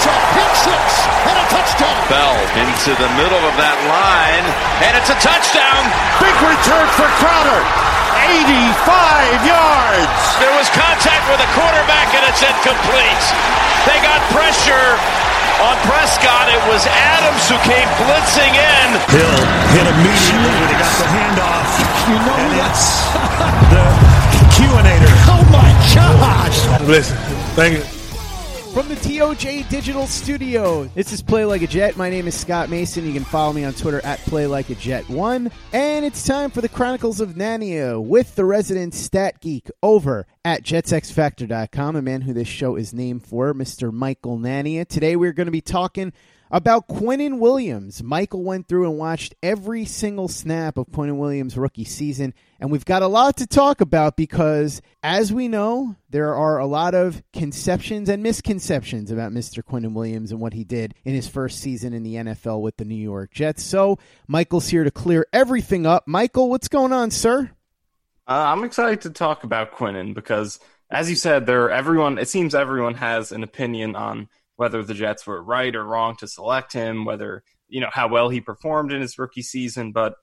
It's a pick six and a touchdown. Bell into the middle of that line, and it's a touchdown. Big return for Crowder. 85 yards. There was contact with the quarterback, and it's incomplete. They got pressure on Prescott. It was Adams who came blitzing in. Hill hit immediately when he got the handoff. You know and that's it's the QAnator. Oh my gosh. Listen, thank you. From the TOJ Digital Studio, this is Play Like a Jet. My name is Scott Mason. You can follow me on Twitter at Play Like a Jet One, and it's time for the Chronicles of Nania with the resident stat geek over at JetsXFactor.com, a man who this show is named for, Mr. Michael Nania. Today we're going to be talking about Quinnen Williams. Michael went through and watched every single snap of Quinnen Williams' rookie season, and we've got a lot to talk about because, as we know, there are a lot of conceptions and misconceptions about Mr. Quinnen Williams and what he did in his first season in the NFL with the New York Jets. So, Michael's here to clear everything up. Michael, what's going on, sir? Uh, I'm excited to talk about Quinnen because, as you said, there everyone it seems everyone has an opinion on whether the Jets were right or wrong to select him, whether you know how well he performed in his rookie season, but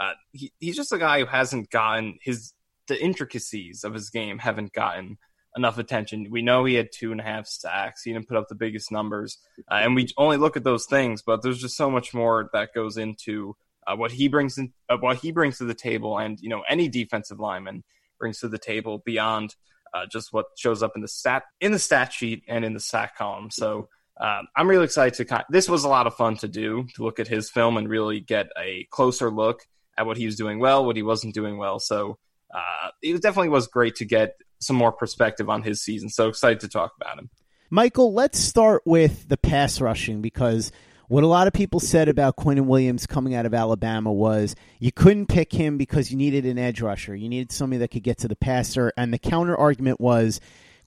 uh, he, he's just a guy who hasn't gotten his the intricacies of his game haven't gotten enough attention. We know he had two and a half sacks. He didn't put up the biggest numbers, uh, and we only look at those things. But there's just so much more that goes into uh, what he brings in, uh, what he brings to the table, and you know any defensive lineman brings to the table beyond uh, just what shows up in the stat in the stat sheet and in the sack column. So um, I'm really excited to. This was a lot of fun to do to look at his film and really get a closer look at what he was doing well, what he wasn't doing well. So uh, it definitely was great to get some more perspective on his season. So excited to talk about him. Michael, let's start with the pass rushing because what a lot of people said about Quinnen Williams coming out of Alabama was you couldn't pick him because you needed an edge rusher. You needed somebody that could get to the passer. And the counter argument was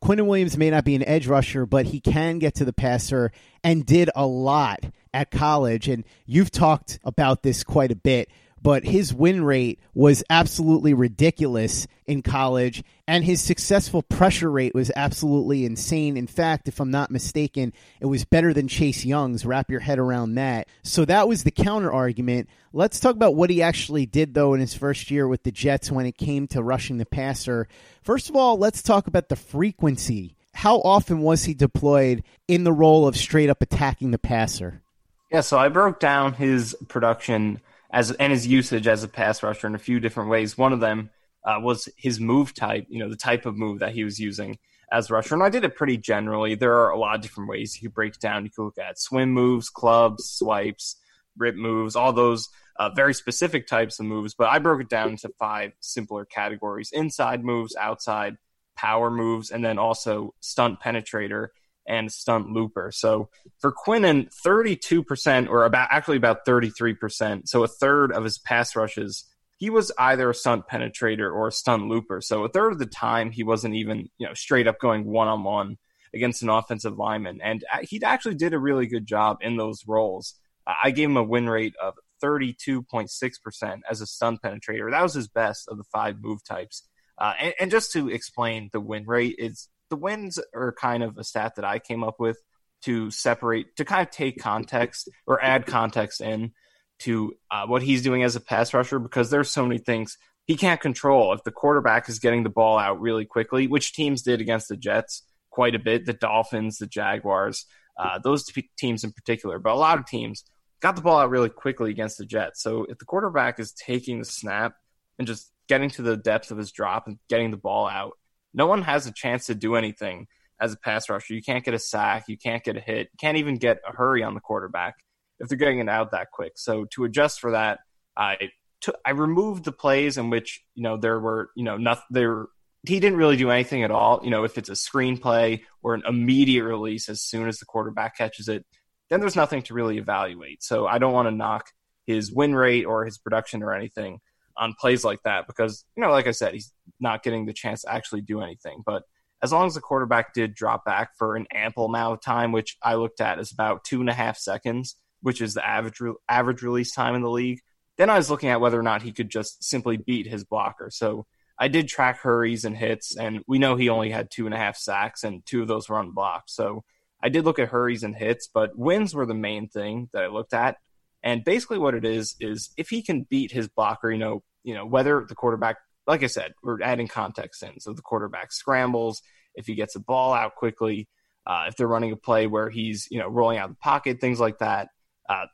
Quinnen Williams may not be an edge rusher, but he can get to the passer and did a lot at college. And you've talked about this quite a bit but his win rate was absolutely ridiculous in college, and his successful pressure rate was absolutely insane. In fact, if I'm not mistaken, it was better than Chase Young's. Wrap your head around that. So that was the counter argument. Let's talk about what he actually did, though, in his first year with the Jets when it came to rushing the passer. First of all, let's talk about the frequency. How often was he deployed in the role of straight up attacking the passer? Yeah, so I broke down his production as and his usage as a pass rusher in a few different ways. One of them uh, was his move type, you know, the type of move that he was using as rusher. And I did it pretty generally. There are a lot of different ways you could break down. You could look at swim moves, clubs, swipes, rip moves, all those uh, very specific types of moves. But I broke it down into five simpler categories inside moves, outside, power moves, and then also stunt penetrator and stunt looper. So for Quinnen, 32% or about actually about 33%, so a third of his pass rushes, he was either a stunt penetrator or a stunt looper. So a third of the time he wasn't even, you know, straight up going one-on-one against an offensive lineman and he actually did a really good job in those roles. I gave him a win rate of 32.6% as a stunt penetrator. That was his best of the five move types. Uh, and, and, just to explain the win rate, is the wins are kind of a stat that I came up with to separate, to kind of take context or add context in to uh, what he's doing as a pass rusher because there's so many things he can't control. If the quarterback is getting the ball out really quickly, which teams did against the Jets quite a bit, the Dolphins, the Jaguars, uh, those t- teams in particular, but a lot of teams got the ball out really quickly against the Jets. So if the quarterback is taking the snap and just getting to the depth of his drop and getting the ball out, no one has a chance to do anything as a pass rusher. You can't get a sack, you can't get a hit, can't even get a hurry on the quarterback if they're getting it out that quick. So to adjust for that, I removed the plays in which you know there were you know nothing there. He didn't really do anything at all. You know, if it's a screenplay or an immediate release as soon as the quarterback catches it, then there's nothing to really evaluate. So I don't want to knock his win rate or his production or anything on plays like that because, you know, like I said, he's not getting the chance to actually do anything. But as long as the quarterback did drop back for an ample amount of time, which I looked at as about two and a half seconds, which is the average average release time in the league, then I was looking at whether or not he could just simply beat his blocker. So I did track hurries and hits, and we know he only had two and a half sacks, and two of those were unblocked. So I did look at hurries and hits, but wins were the main thing that I looked at. And basically, what it is is if he can beat his blocker, you know, you know whether the quarterback, like I said, we're adding context in. So the quarterback scrambles, if he gets a ball out quickly, uh, if they're running a play where he's you know rolling out the pocket, things like that. Uh,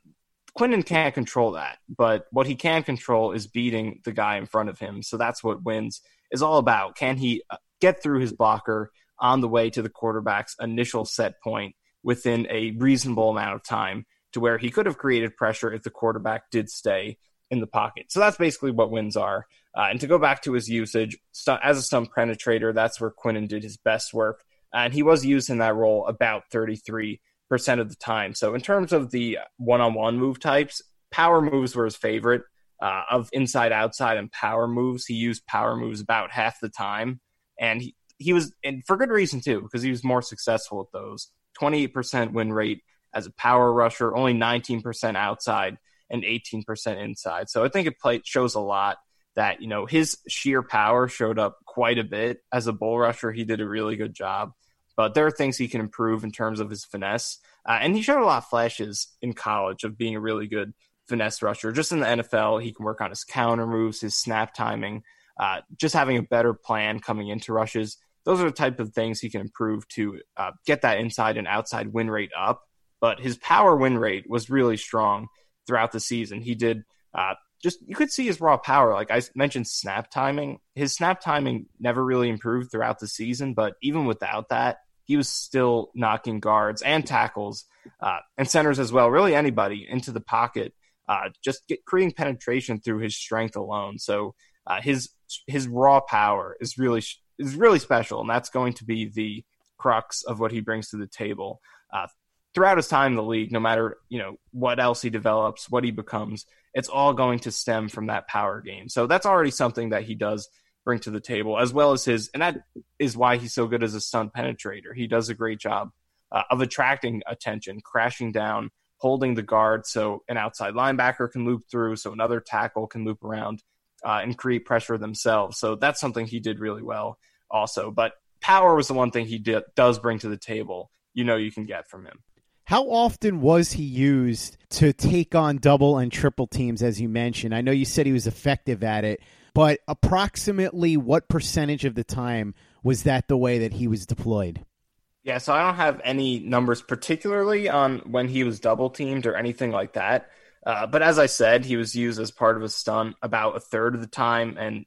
Quinnen can't control that, but what he can control is beating the guy in front of him. So that's what wins is all about. Can he uh, get through his blocker on the way to the quarterback's initial set point within a reasonable amount of time to where he could have created pressure if the quarterback did stay in the pocket. So that's basically what wins are. Uh, and to go back to his usage, st- as a stunt penetrator, that's where Quinnen did his best work. And he was used in that role about 33% of the time. So in terms of the one on one move types, power moves were his favorite. Uh, of inside outside and power moves, he used power moves about half the time. And he, he was, and for good reason too, because he was more successful at those. 28% win rate as a power rusher, only 19% outside and 18% inside. So I think it play, shows a lot that, you know, his sheer power showed up quite a bit. As a bull rusher, he did a really good job. But there are things he can improve in terms of his finesse. Uh, and he showed a lot of flashes in college of being a really good finesse rusher. Just in the NFL, he can work on his counter moves, his snap timing, uh, just having a better plan coming into rushes those are the type of things he can improve to uh, get that inside and outside win rate up. But his power win rate was really strong throughout the season. He did uh, just you could see his raw power. Like I mentioned, snap timing. His snap timing never really improved throughout the season, but even without that, he was still knocking guards and tackles uh, and centers as well. Really, anybody into the pocket, uh, just get, creating penetration through his strength alone. So uh, his his raw power is really is really special, and that's going to be the crux of what he brings to the table. Throughout his time in the league, no matter you know what else he develops, what he becomes, it's all going to stem from that power game. So that's already something that he does bring to the table, as well as his, and that is why he's so good as a stunt penetrator. He does a great job uh, of attracting attention, crashing down, holding the guard so an outside linebacker can loop through, so another tackle can loop around uh, and create pressure themselves. So that's something he did really well also. But power was the one thing he did, does bring to the table. You know, you can get from him. How often was he used to take on double and triple teams, as you mentioned? I know you said he was effective at it, but approximately what percentage of the time was that the way that he was deployed? Yeah, so I don't have any numbers particularly on when he was double teamed or anything like that. Uh, but as I said, he was used as part of a stunt about a third of the time, and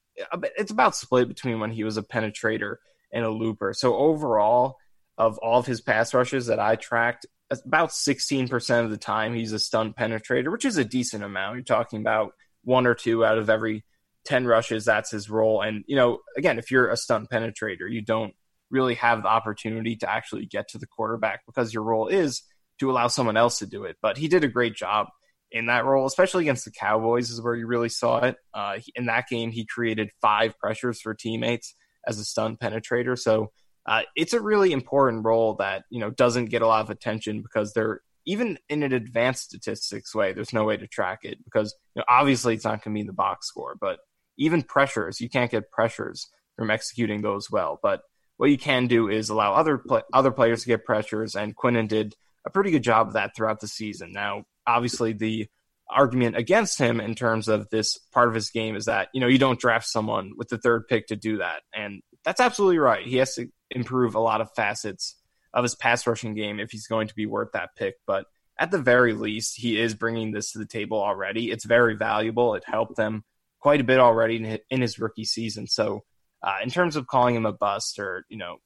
it's about split between when he was a penetrator and a looper. So overall, of all of his pass rushes that I tracked, about 16% of the time he's a stunt penetrator, which is a decent amount. You're talking about one or two out of every 10 rushes, that's his role. And, you know, again, if you're a stunt penetrator, you don't really have the opportunity to actually get to the quarterback because your role is to allow someone else to do it. But he did a great job in that role, especially against the Cowboys, is where you really saw it. Uh, in that game, he created five pressures for teammates as a stunt penetrator. So uh, it's a really important role that you know doesn't get a lot of attention because they're even in an advanced statistics way. There's no way to track it because you know, obviously it's not going to be in the box score, but even pressures, you can't get pressures from executing those well. But what you can do is allow other other players to get pressures, and Quinnen did a pretty good job of that throughout the season. Now, obviously the argument against him in terms of this part of his game is that you know you don't draft someone with the third pick to do that and that's absolutely right he has to improve a lot of facets of his pass rushing game if he's going to be worth that pick. But at the very least he is bringing this to the table already. It's very valuable. It helped them quite a bit already in his rookie season. So uh, in terms of calling him a bust or you know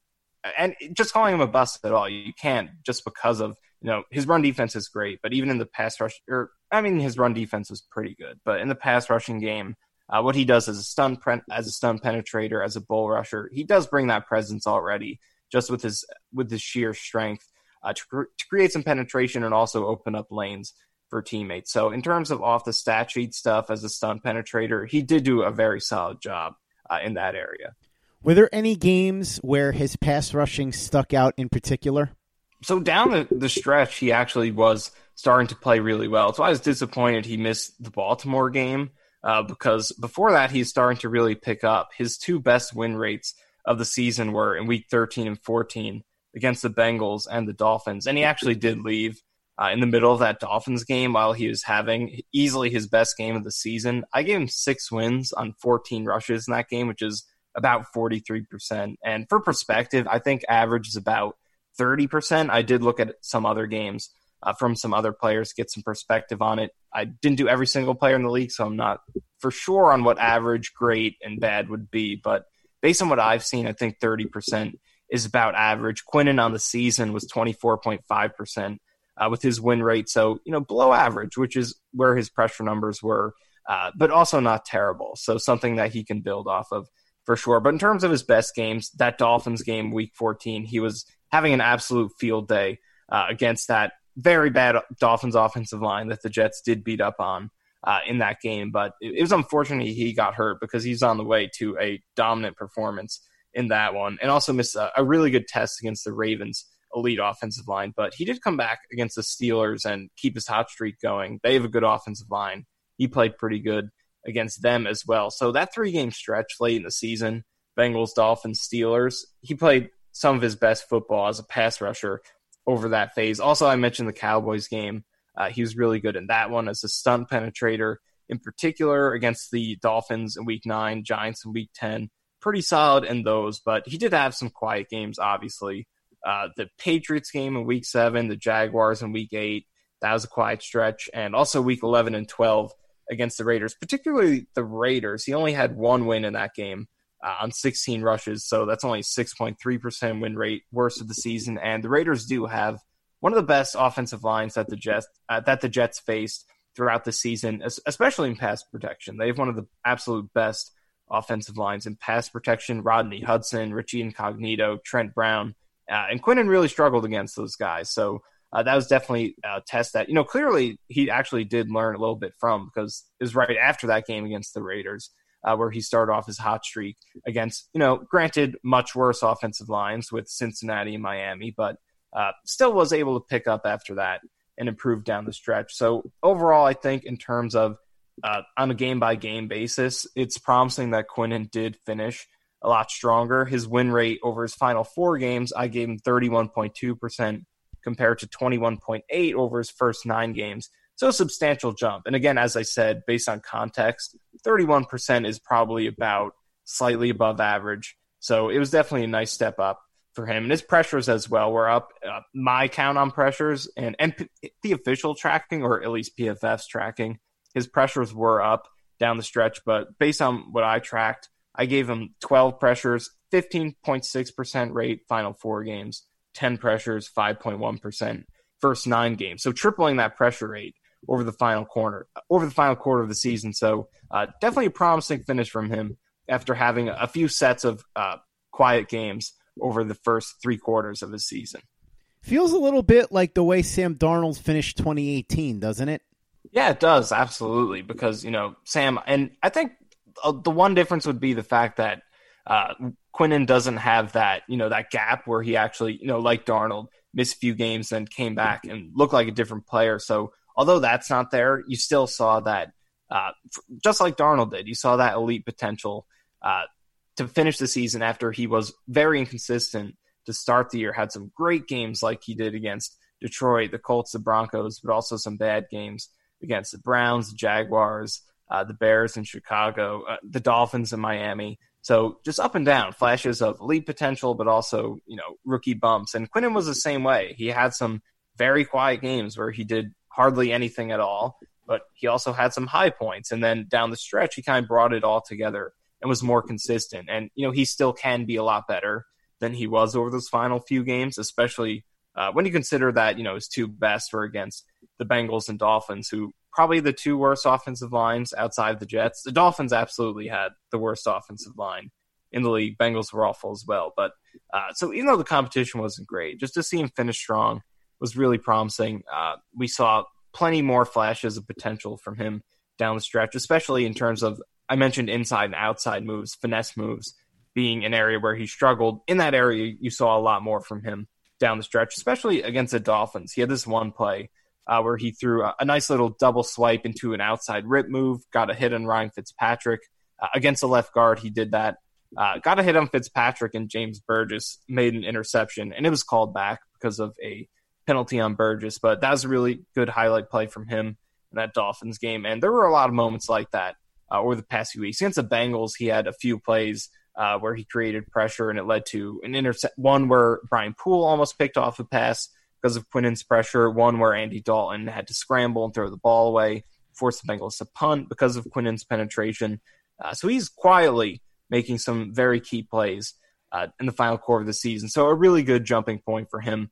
and just calling him a bust at all you can't just because of you know, his run defense is great, but even in the pass rush, or I mean, his run defense was pretty good. But in the pass rushing game, uh, what he does as a stun pre- as a stun penetrator, as a bull rusher, he does bring that presence already, just with his with his sheer strength uh, to, cr- to create some penetration and also open up lanes for teammates. So in terms of off the stat sheet stuff as a stun penetrator, he did do a very solid job uh, in that area. Were there any games where his pass rushing stuck out in particular? So down the, the stretch, he actually was starting to play really well. So I was disappointed he missed the Baltimore game uh, because before that, he's starting to really pick up. His two best win rates of the season were in week 13 and 14 against the Bengals and the Dolphins. And he actually did leave uh, in the middle of that Dolphins game while he was having easily his best game of the season. I gave him six wins on 14 rushes in that game, which is about 43%. And for perspective, I think average is about 30%. I did look at some other games uh, from some other players, get some perspective on it. I didn't do every single player in the league, so I'm not for sure on what average, great, and bad would be. But based on what I've seen, I think 30% is about average. Quinnen on the season was 24.5% uh, with his win rate. So, you know, below average, which is where his pressure numbers were, uh, but also not terrible. So, something that he can build off of for sure. But in terms of his best games, that Dolphins game, week 14, he was having an absolute field day uh, against that very bad Dolphins offensive line that the Jets did beat up on. Uh, in that game, but it, it was unfortunate he got hurt because he's on the way to a dominant performance in that one, and also missed a, a really good test against the Ravens elite offensive line, but he did come back against the Steelers and keep his hot streak going. They have a good offensive line. He played pretty good against them as well. So that three game stretch late in the season, Bengals, Dolphins, Steelers, he played some of his best football as a pass rusher over that phase. Also, I mentioned the Cowboys game. Uh, he was really good in that one as a stunt penetrator, in particular against the Dolphins in week nine, Giants in week 10. Pretty solid in those, but he did have some quiet games, obviously. Uh, the Patriots game in week seven, the Jaguars in week eight. That was a quiet stretch. And also week 11 and 12 against the Raiders, particularly the Raiders. He only had one win in that game uh, on 16 rushes. So that's only 6.3% win rate, worst of the season. And the Raiders do have one of the best offensive lines that the Jets, uh, that the Jets faced throughout the season, especially in pass protection. They have one of the absolute best offensive lines in pass protection. Rodney Hudson, Richie Incognito, Trent Brown. Uh, and Quinnen really struggled against those guys. So uh, that was definitely a test that, you know, clearly he actually did learn a little bit from because it was right after that game against the Raiders uh, where he started off his hot streak against, you know, granted, much worse offensive lines with Cincinnati and Miami, but uh, still was able to pick up after that and improve down the stretch. So overall, I think in terms of uh, on a game by game basis, it's promising that Quinnen did finish a lot stronger. His win rate over his final four games, I gave him 31.2% compared to 21.8 over his first nine games. So a substantial jump. And again, as I said, based on context, 31% is probably about slightly above average. So it was definitely a nice step up for him. And his pressures as well were up. Uh, my count on pressures and, and P- the official tracking, or at least PFF's tracking, his pressures were up down the stretch. But based on what I tracked, I gave him 12 pressures, 15.6% rate final four games, 10 pressures, 5.1% first nine games. So tripling that pressure rate over the final corner, over the final quarter of the season. So uh, definitely a promising finish from him after having a few sets of uh, quiet games over the first three quarters of his season. Feels a little bit like the way Sam Darnold finished 2018, doesn't it? Yeah, it does absolutely because you know Sam, and I think uh, the one difference would be the fact that uh, Quinnen doesn't have that, you know, that gap where he actually, you know, like Darnold, missed a few games and came back and looked like a different player. So although that's not there, you still saw that, uh, just like Darnold did, you saw that elite potential uh, to finish the season after he was very inconsistent to start the year. Had some great games like he did against Detroit, the Colts, the Broncos, but also some bad games against the Browns, the Jaguars uh, the Bears in Chicago, uh, the Dolphins in Miami. So just up and down, flashes of elite potential, but also you know rookie bumps. And Quinnen was the same way. He had some very quiet games where he did hardly anything at all, but he also had some high points. And then down the stretch, he kind of brought it all together and was more consistent. And you know he still can be a lot better than he was over those final few games, especially uh, when you consider that you know his two best were against the Bengals and Dolphins, who probably the two worst offensive lines outside the Jets. The Dolphins absolutely had the worst offensive line in the league. Bengals were awful as well. But uh, so even though the competition wasn't great, just to see him finish strong was really promising. Uh, we saw plenty more flashes of potential from him down the stretch, especially in terms of I mentioned inside and outside moves, finesse moves being an area where he struggled. In that area, you saw a lot more from him down the stretch, especially against the Dolphins. He had this one play uh, where he threw a, a, nice little double swipe into an outside rip move, got a hit on Ryan Fitzpatrick. Uh, against the left guard, he did that. Uh, got a hit on Fitzpatrick, and James Burgess made an interception, and it was called back because of a penalty on Burgess. But that was a really good highlight play from him in that Dolphins game. And there were a lot of moments like that uh, over the past few weeks. Against the Bengals, he had a few plays uh, where he created pressure, and it led to an intercept. One where Brian Poole almost picked off a pass because of Quinnen's pressure. One where Andy Dalton had to scramble and throw the ball away, force the Bengals to punt because of Quinnen's penetration. Uh, so he's quietly making some very key plays uh, in the final quarter of the season. So a really good jumping point for him,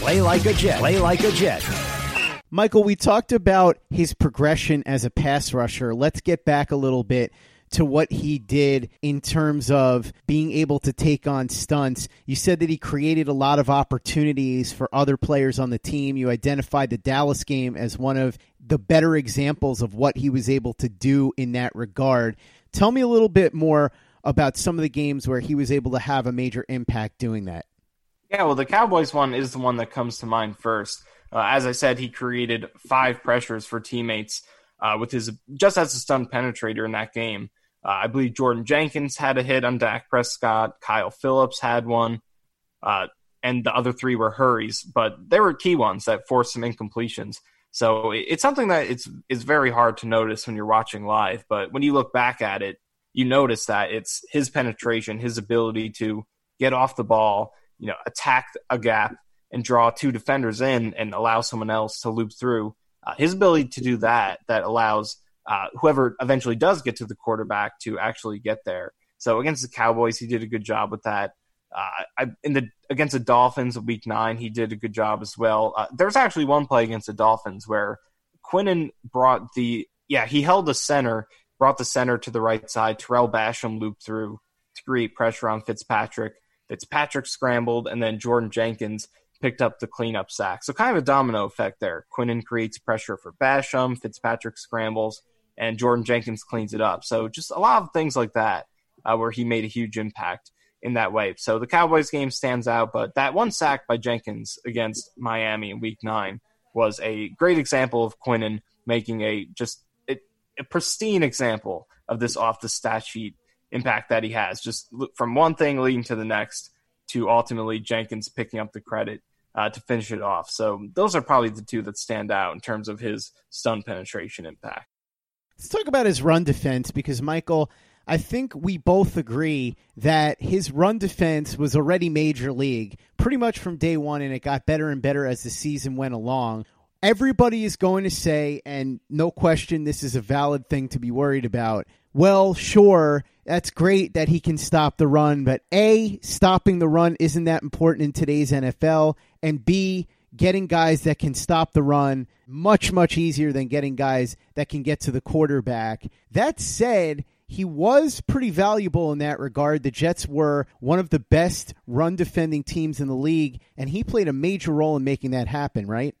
Play like a Jet. Play like a Jet. Michael, we talked about his progression as a pass rusher. Let's get back a little bit to what he did in terms of being able to take on stunts. You said that he created a lot of opportunities for other players on the team. You identified the Dallas game as one of the better examples of what he was able to do in that regard. Tell me a little bit more about some of the games where he was able to have a major impact doing that. Yeah, well, the Cowboys one is the one that comes to mind first. Uh, as I said, he created five pressures for teammates uh, with his just as a stun penetrator in that game. Uh, I believe Jordan Jenkins had a hit on Dak Prescott. Kyle Phillips had one, uh, and the other three were hurries, but they were key ones that forced some incompletions. So it's something that it's it's very hard to notice when you're watching live, but when you look back at it, you notice that it's his penetration, his ability to get off the ball you know, attack a gap and draw two defenders in and allow someone else to loop through. Uh, his ability to do that that allows uh, whoever eventually does get to the quarterback to actually get there. So against the Cowboys, he did a good job with that. Uh, I, in the against the Dolphins, week nine, he did a good job as well. Uh, there's actually one play against the Dolphins where Quinnen brought the yeah he held the center, brought the center to the right side. Tarell Basham looped through to create pressure on Fitzpatrick. Fitzpatrick scrambled, and then Jordan Jenkins picked up the cleanup sack. So kind of a domino effect there. Quinnen creates pressure for Basham, Fitzpatrick scrambles, and Jordan Jenkins cleans it up. So just a lot of things like that uh, where he made a huge impact in that way. So the Cowboys game stands out, but that one sack by Jenkins against Miami in Week Nine was a great example of Quinnen making a just a, a pristine example of this off the stat sheet impact that he has, just from one thing leading to the next to ultimately Jenkins picking up the credit uh, to finish it off. So those are probably the two that stand out in terms of his stun penetration impact. Let's talk about his run defense because Michael, I think we both agree that his run defense was already major league pretty much from day one, and it got better and better as the season went along. Everybody is going to say, and no question, this is a valid thing to be worried about. Well, sure, that's great that he can stop the run, but A, stopping the run isn't that important in today's NFL, and B, getting guys that can stop the run much, much easier than getting guys that can get to the quarterback. That said, he was pretty valuable in that regard. The Jets were one of the best run defending teams in the league, and he played a major role in making that happen, right?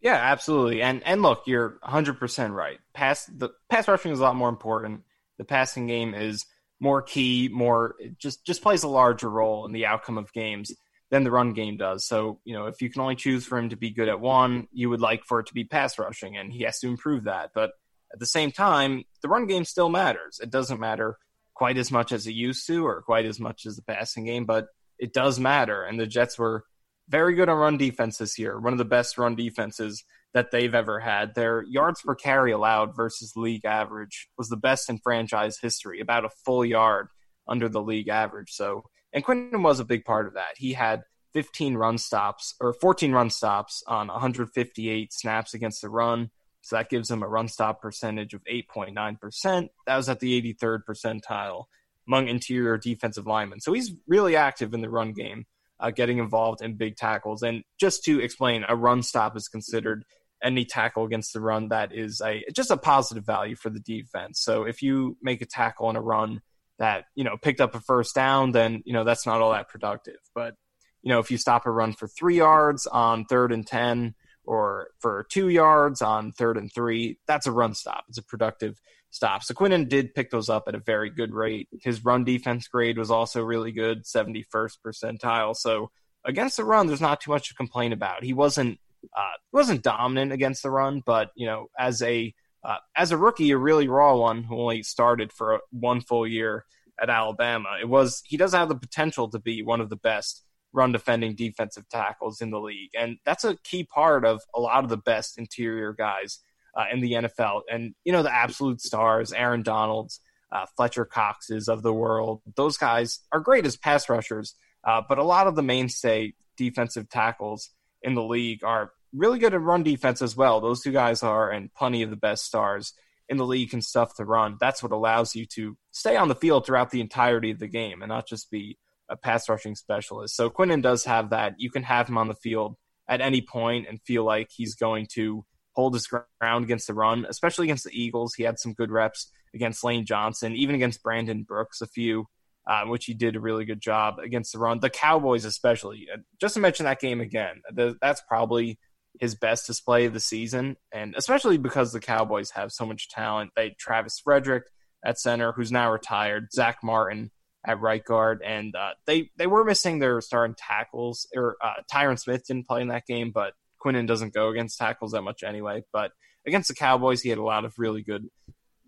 Yeah, absolutely. And and look, you're 100% right. Pass the pass rushing is a lot more important. The passing game is more key, more just just plays a larger role in the outcome of games than the run game does. So, you know, if you can only choose for him to be good at one, you would like for it to be pass rushing, and he has to improve that. But at the same time, the run game still matters. It doesn't matter quite as much as it used to, or quite as much as the passing game, but it does matter. And the Jets were very good on run defense this year, one of the best run defenses that they've ever had. Their yards per carry allowed versus league average was the best in franchise history, about a full yard under the league average. So and Quinnen was a big part of that. He had 15 run stops or 14 run stops on 158 snaps against the run. So that gives him a run stop percentage of 8.9%. That was at the 83rd percentile among interior defensive linemen. So he's really active in the run game, uh, getting involved in big tackles. And just to explain, a run stop is considered any tackle against the run that is a just a positive value for the defense. So if you make a tackle on a run that you know picked up a first down, then you know that's not all that productive. But you know if you stop a run for three yards on third and ten, or for two yards on third and three, that's a run stop. It's a productive stop. So Quinnen did pick those up at a very good rate. His run defense grade was also really good, 71st percentile. So against the run, there's not too much to complain about. He wasn't uh, wasn't dominant against the run, but you know, as a uh, as a rookie, a really raw one who only started for one full year at Alabama, it was he does have the potential to be one of the best run defending defensive tackles in the league, and that's a key part of a lot of the best interior guys uh, in the NFL. And you know the absolute stars, Aaron Donalds, uh, Fletcher Coxes of the world, those guys are great as pass rushers, uh, but a lot of the mainstay defensive tackles in the league are really good at run defense as well. Those two guys are, and plenty of the best stars in the league can stuff the run. That's what allows you to stay on the field throughout the entirety of the game and not just be a pass rushing specialist. So Quinnen does have that. You can have him on the field at any point and feel like he's going to hold his ground against the run, especially against the Eagles. He had some good reps against Lane Johnson, even against Brandon Brooks, a few, uh, which he did a really good job against the run. The Cowboys, especially, uh, just to mention that game again, that's probably his best display of the season, and especially because the Cowboys have so much talent. They Travis Frederick at center, who's now retired, Zack Martin at right guard, and uh, they they were missing their starting tackles. Or uh, Tyron Smith didn't play in that game, but Quinnen doesn't go against tackles that much anyway. But against the Cowboys, he had a lot of really good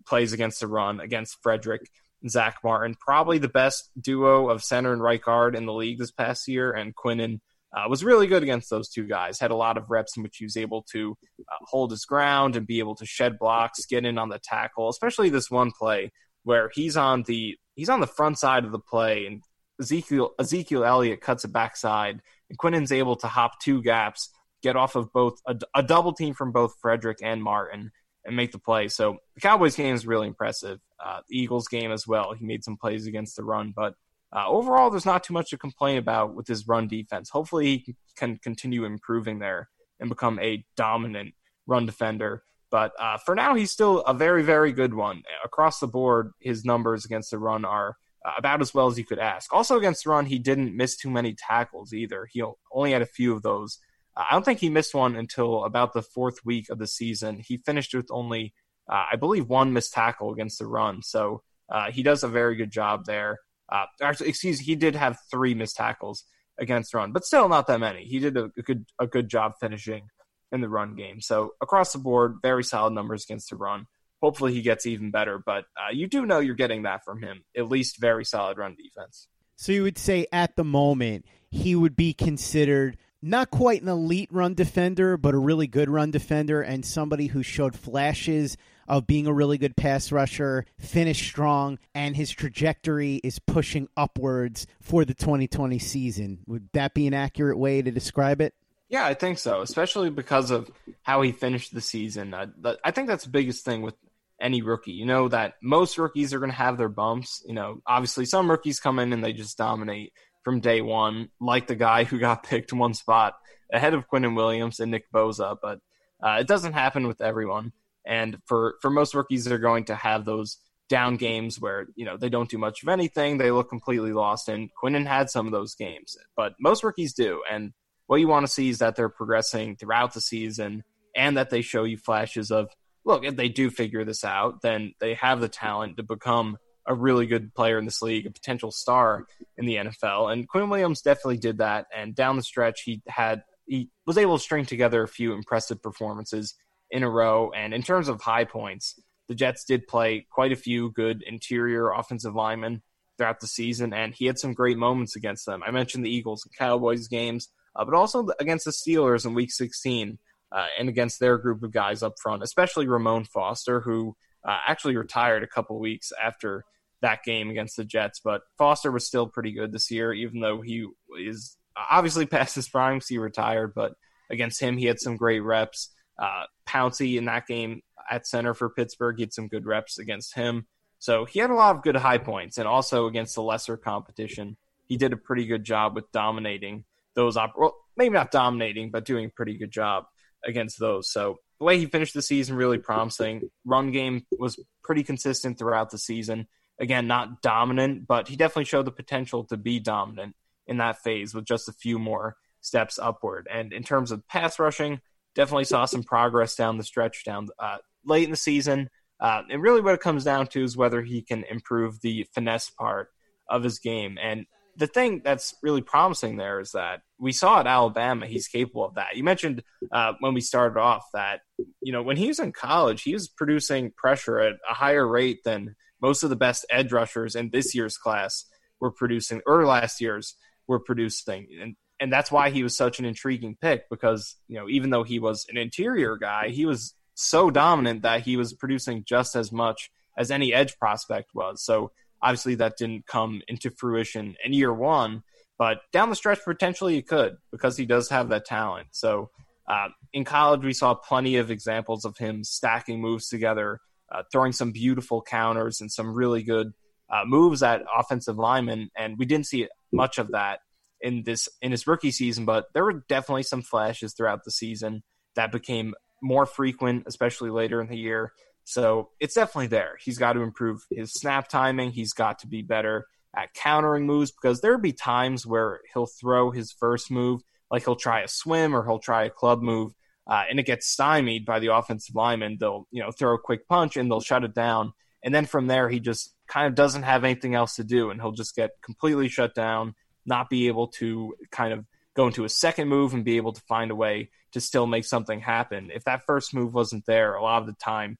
plays against the run against Frederick. Zack Martin, probably the best duo of center and right guard in the league this past year, and Quinnen uh, was really good against those two guys. Had a lot of reps in which he was able to uh, hold his ground and be able to shed blocks, get in on the tackle. Especially this one play where he's on the he's on the front side of the play, and Ezekiel Ezekiel Elliott cuts a backside, and Quinnen's able to hop two gaps, get off of both a, a double team from both Frederick and Martin, and make the play. So the Cowboys game is really impressive. Uh, Eagles game as well. He made some plays against the run, but uh, overall, there's not too much to complain about with his run defense. Hopefully, he can continue improving there and become a dominant run defender. But uh, for now, he's still a very, very good one. Across the board, his numbers against the run are uh, about as well as you could ask. Also, against the run, he didn't miss too many tackles either. He only had a few of those. I don't think he missed one until about the fourth week of the season. He finished with only uh, I believe, one missed tackle against the run. So uh, he does a very good job there. Uh, actually, excuse he did have three missed tackles against the run, but still not that many. He did a, a good a good job finishing in the run game. So across the board, very solid numbers against the run. Hopefully, he gets even better, but uh, you do know you're getting that from him. At least very solid run defense. So you would say at the moment he would be considered not quite an elite run defender, but a really good run defender and somebody who showed flashes of being a really good pass rusher, finished strong, and his trajectory is pushing upwards for the 2020 season. Would that be an accurate way to describe it? Yeah, I think so, especially because of how he finished the season. Uh, I, I think that's the biggest thing with any rookie. You know that most rookies are going to have their bumps. You know, obviously some rookies come in and they just dominate from day one, like the guy who got picked one spot ahead of Quinnen Williams and Nick Bosa, But uh, it doesn't happen with everyone. And for for most rookies, they're going to have those down games where you know they don't do much of anything. They look completely lost. And Quinnen had some of those games, but most rookies do. And what you want to see is that they're progressing throughout the season and that they show you flashes of look, if they do figure this out, then they have the talent to become a really good player in this league, a potential star in the NFL. And Quinn Williams definitely did that. And down the stretch, he had he was able to string together a few impressive performances in a row. And in terms of high points, the Jets did play quite a few good interior offensive linemen throughout the season, and he had some great moments against them. I mentioned the Eagles and Cowboys games, uh, but also against the Steelers in Week 16 uh, and against their group of guys up front, especially Ramon Foster, who uh, actually retired a couple weeks after that game against the Jets. But Foster was still pretty good this year, even though he is obviously past his prime. He retired, but against him, he had some great reps. Uh, Pouncey in that game at center for Pittsburgh, he had some good reps against him. So he had a lot of good high points, and also against the lesser competition, he did a pretty good job with dominating those. Op- well, maybe not dominating, but doing a pretty good job against those. So the way he finished the season really promising. Run game was pretty consistent throughout the season. Again, not dominant, but he definitely showed the potential to be dominant in that phase with just a few more steps upward. And in terms of pass rushing, definitely saw some progress down the stretch down uh, late in the season. Uh, and really, what it comes down to is whether he can improve the finesse part of his game. And the thing that's really promising there is that we saw at Alabama he's capable of that. You mentioned uh, when we started off that you know when he was in college he was producing pressure at a higher rate than most of the best edge rushers in this year's class were producing or last year's were producing and and that's why he was such an intriguing pick because you know even though he was an interior guy he was so dominant that he was producing just as much as any edge prospect was so Obviously, that didn't come into fruition in year one, but down the stretch, potentially it could because he does have that talent. So uh, in college, we saw plenty of examples of him stacking moves together, uh, throwing some beautiful counters and some really good uh, moves at offensive linemen, and we didn't see much of that in this in his rookie season. But there were definitely some flashes throughout the season that became more frequent, especially later in the year. So it's definitely there. He's got to improve his snap timing. He's got to be better at countering moves because there'll be times where he'll throw his first move, like he'll try a swim or he'll try a club move, uh, and it gets stymied by the offensive lineman. They'll you know throw a quick punch and they'll shut it down, and then from there he just kind of doesn't have anything else to do, and he'll just get completely shut down, not be able to kind of go into a second move and be able to find a way to still make something happen. If that first move wasn't there, a lot of the time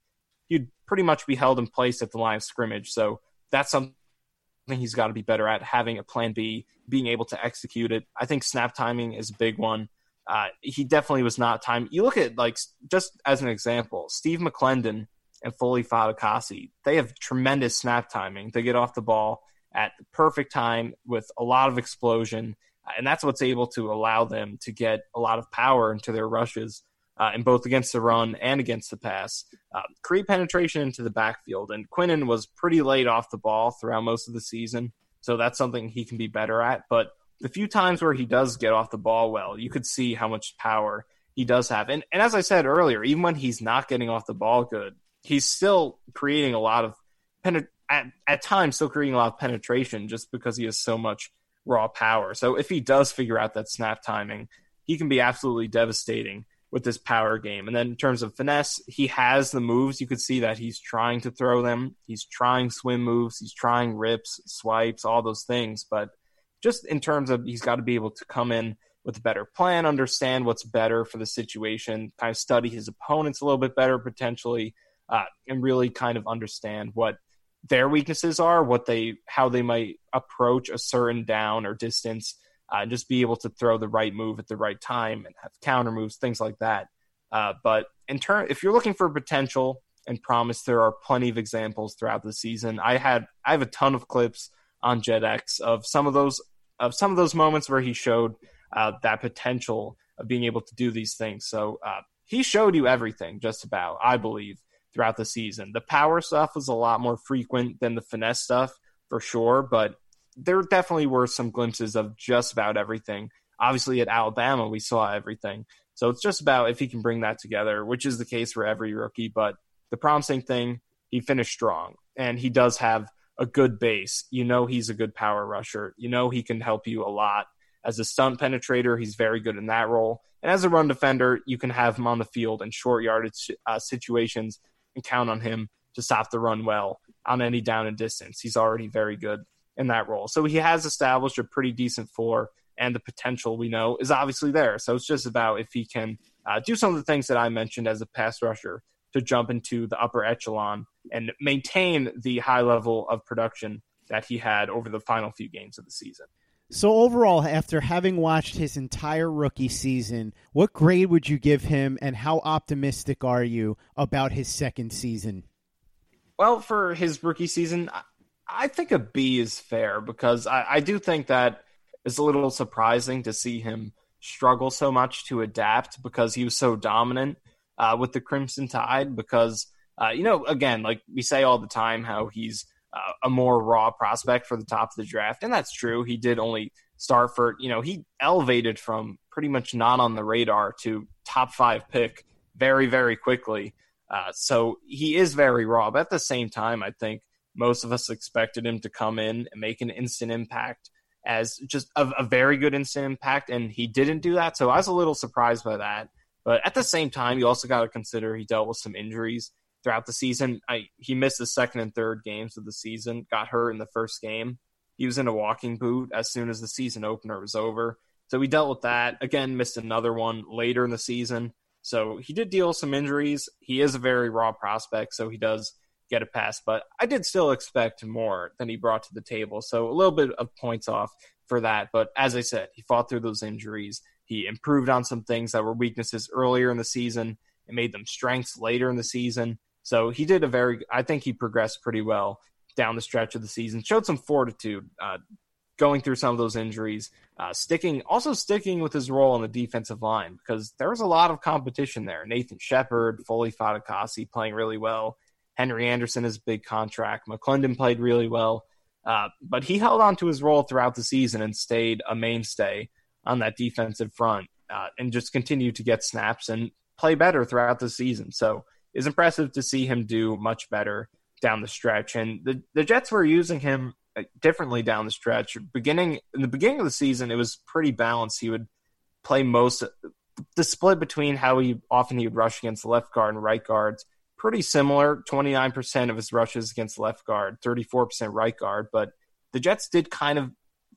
you'd pretty much be held in place at the line of scrimmage. So that's something he's got to be better at having a plan B, being able to execute it. I think snap timing is a big one. Uh, he definitely was not time. You look at like just as an example, Steve McLendon and Foley Fatukasi, they have tremendous snap timing. They get off the ball at the perfect time with a lot of explosion, and that's what's able to allow them to get a lot of power into their rushes uh, in both against the run and against the pass, uh, create penetration into the backfield. And Quinnen was pretty late off the ball throughout most of the season, so that's something he can be better at. But the few times where he does get off the ball well, you could see how much power he does have. And, and as I said earlier, even when he's not getting off the ball good, he's still creating a lot of penet- at, at times still creating a lot of penetration just because he has so much raw power. So if he does figure out that snap timing, he can be absolutely devastating with this power game. And then in terms of finesse, he has the moves. You could see that he's trying to throw them. He's trying swim moves. He's trying rips, swipes, all those things. But just in terms of he's got to be able to come in with a better plan, understand what's better for the situation, kind of study his opponents a little bit better potentially, uh, and really kind of understand what their weaknesses are, what they how they might approach a certain down or distance, uh, and just be able to throw the right move at the right time and have counter moves, things like that. Uh, but in turn, if you're looking for potential and promise, there are plenty of examples throughout the season. I had I have a ton of clips on JetX of some of those of some of those moments where he showed uh, that potential of being able to do these things. So uh, he showed you everything, just about, I believe, throughout the season. The power stuff was a lot more frequent than the finesse stuff, for sure, but there definitely were some glimpses of just about everything. Obviously, at Alabama, we saw everything. So it's just about if he can bring that together, which is the case for every rookie. But the promising thing, he finished strong, and he does have a good base. You know, he's a good power rusher. You know, he can help you a lot as a stunt penetrator, he's very good in that role. And as a run defender, you can have him on the field in short yardage uh, situations and count on him to stop the run well on any down and distance. He's already very good in that role. So he has established a pretty decent floor, and the potential we know is obviously there. So it's just about if he can uh, do some of the things that I mentioned as a pass rusher to jump into the upper echelon and maintain the high level of production that he had over the final few games of the season. So overall, after having watched his entire rookie season, what grade would you give him, and how optimistic are you about his second season? Well, for his rookie season, I think a B is fair because I, I do think that it's a little surprising to see him struggle so much to adapt because he was so dominant uh, with the Crimson Tide. Because uh, you know, again, like we say all the time, how he's uh, a more raw prospect for the top of the draft, and that's true. He did only start for you know he elevated from pretty much not on the radar to top five pick very very quickly. Uh, so he is very raw, but at the same time, I think most of us expected him to come in and make an instant impact as just a, a very good instant impact, and he didn't do that. So I was a little surprised by that. But at the same time, you also got to consider he dealt with some injuries throughout the season. I, he missed the second and third games of the season, got hurt in the first game. He was in a walking boot as soon as the season opener was over. So we dealt with that. Again, missed another one later in the season. So he did deal with some injuries. He is a very raw prospect, so he does get a pass. But I did still expect more than he brought to the table. So a little bit of points off for that. But as I said, he fought through those injuries. He improved on some things that were weaknesses earlier in the season and made them strengths later in the season. So he did a very, I think he progressed pretty well down the stretch of the season. Showed some fortitude uh, going through some of those injuries, uh, sticking, also sticking with his role on the defensive line because there was a lot of competition there. Nathan Shepherd, Foley Fatukasi playing really well. Henry Anderson is a big contract. McLendon played really well. Uh, but he held on to his role throughout the season and stayed a mainstay on that defensive front uh, and just continue to get snaps and play better throughout the season. So is impressive to see him do much better down the stretch. And the, the Jets were using him uh, differently down the stretch. Beginning in the beginning of the season, it was pretty balanced. He would play most the split between how he often he would rush against the left guard and right guards. Pretty similar. Twenty nine percent of his rushes against left guard, thirty four percent right guard. But the Jets did kind of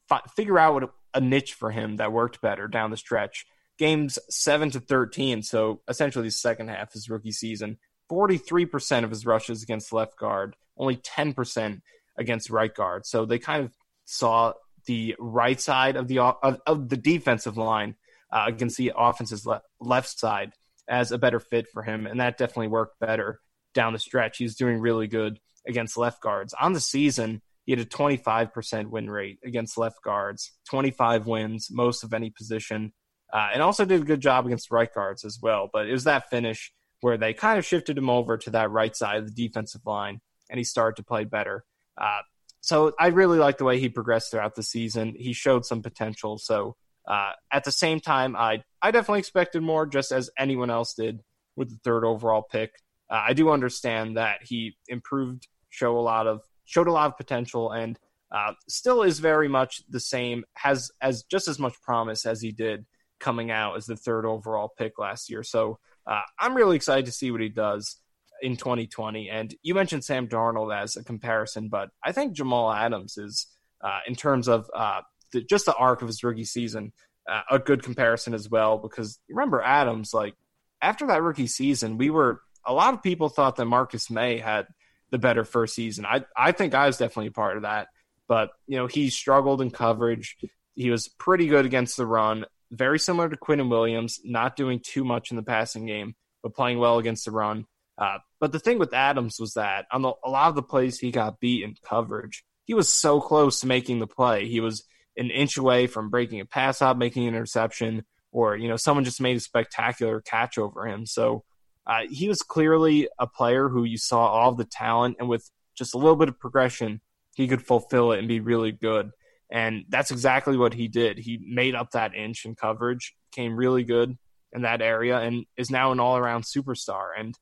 fi- figure out what a niche for him that worked better down the stretch games 7 to 13, so essentially the second half of his rookie season, 43% of his rushes against left guard, only 10% against right guard. So they kind of saw the right side of the of, of the defensive line uh, against the offense's le- left side as a better fit for him, and that definitely worked better down the stretch. He's doing really good against left guards. On the season, he had a 25% win rate against left guards, 25 wins, most of any position uh, and also did a good job against right guards as well. But it was that finish where they kind of shifted him over to that right side of the defensive line, and he started to play better. Uh, so I really like the way he progressed throughout the season. He showed some potential. So uh, at the same time, I I definitely expected more, just as anyone else did with the third overall pick. Uh, I do understand that he improved, show a lot of showed a lot of potential, and uh, still is very much the same. Has as just as much promise as he did coming out as the third overall pick last year. So uh, I'm really excited to see what he does in 2020. And you mentioned Sam Darnold as a comparison, but I think Jamal Adams is, uh, in terms of uh, the, just the arc of his rookie season, uh, a good comparison as well. Because remember, Adams, like after that rookie season, we were a lot of people thought that Marcus Maye had the better first season. I I think I was definitely a part of that, but you know he struggled in coverage. He was pretty good against the run, very similar to Quinnen Williams, not doing too much in the passing game, but playing well against the run. Uh, but the thing with Adams was that on the, a lot of the plays he got beat in coverage, he was so close to making the play. He was an inch away from breaking a pass out, making an interception, or you know someone just made a spectacular catch over him. So uh, he was clearly a player who you saw all the talent, and with just a little bit of progression, he could fulfill it and be really good. And that's exactly what he did. He made up that inch in coverage, came really good in that area, and is now an all around superstar. And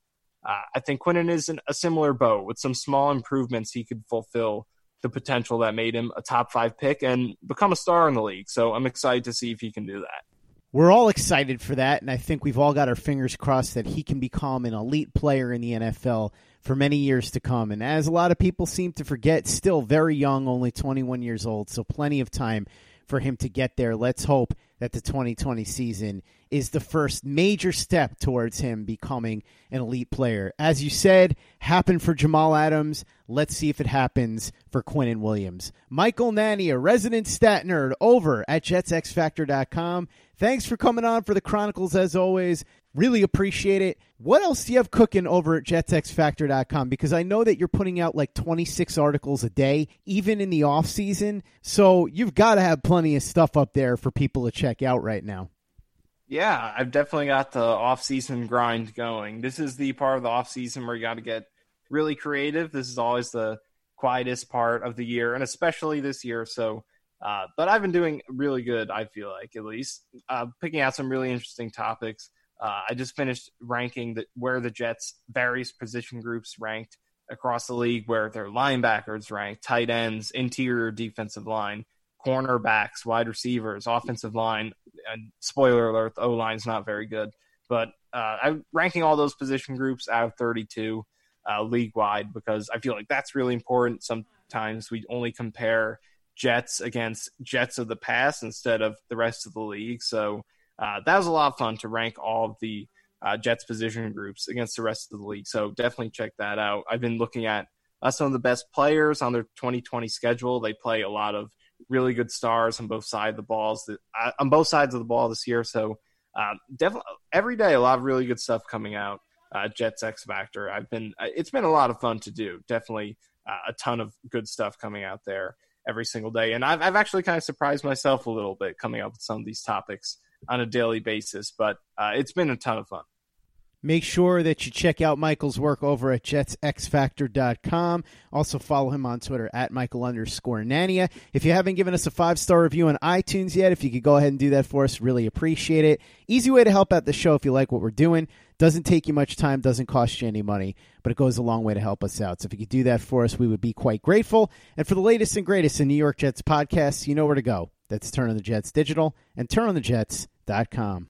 uh, I think Quinnen is in a similar boat with some small improvements. He could fulfill the potential that made him a top five pick and become a star in the league. So I'm excited to see if he can do that. We're all excited for that, and I think we've all got our fingers crossed that he can become an elite player in the NFL for many years to come. And as a lot of people seem to forget, still very young, only 21 years old, so plenty of time for him to get there. Let's hope that the 2020 season is the first major step towards him becoming an elite player. As you said, happened for Jamal Adams. Let's see if it happens for Quinnen Williams. Michael Nania, a resident stat nerd over at jetsxfactor.com. Thanks for coming on for the Chronicles as always. Really appreciate it. What else do you have cooking over at jetsxfactor.com? Because I know that you're putting out like 26 articles a day, even in the off season. So you've got to have plenty of stuff up there for people to check out right now. Yeah, I've definitely got the off-season grind going. This is the part of the off-season where you got to get really creative. This is always the quietest part of the year, and especially this year. So, uh, but I've been doing really good. I feel like at least uh, picking out some really interesting topics. Uh, I just finished ranking the, where the Jets' various position groups ranked across the league, where their linebackers ranked, tight ends, interior defensive line, cornerbacks, wide receivers, offensive line, and spoiler alert, O line's not very good. But uh, I'm ranking all those position groups out of 32 uh, league wide because I feel like that's really important. Sometimes we only compare Jets against Jets of the past instead of the rest of the league. So uh, that was a lot of fun to rank all of the uh, Jets position groups against the rest of the league. So definitely check that out. I've been looking at uh, some of the best players on their 2020 schedule. They play a lot of really good stars on both sides of the balls that, uh, on both sides of the ball this year. So um, definitely every day, a lot of really good stuff coming out. Uh, Jets X Factor. I've been uh, it's been a lot of fun to do. Definitely uh, a ton of good stuff coming out there every single day, and I've I've actually kind of surprised myself a little bit coming up with some of these topics on a daily basis. But uh, it's been a ton of fun. Make sure that you check out Michael's work over at jetsxfactor.com. Also follow him on Twitter at Michael underscore Nania. If you haven't given us a five star review on iTunes yet, if you could go ahead and do that for us, really appreciate it. Easy way to help out the show if you like what we're doing. Doesn't take you much time, doesn't cost you any money, but it goes a long way to help us out. So if you could do that for us, we would be quite grateful. And for the latest and greatest in New York Jets podcasts, you know where to go. That's Turn on the Jets Digital and turnonthejets.com.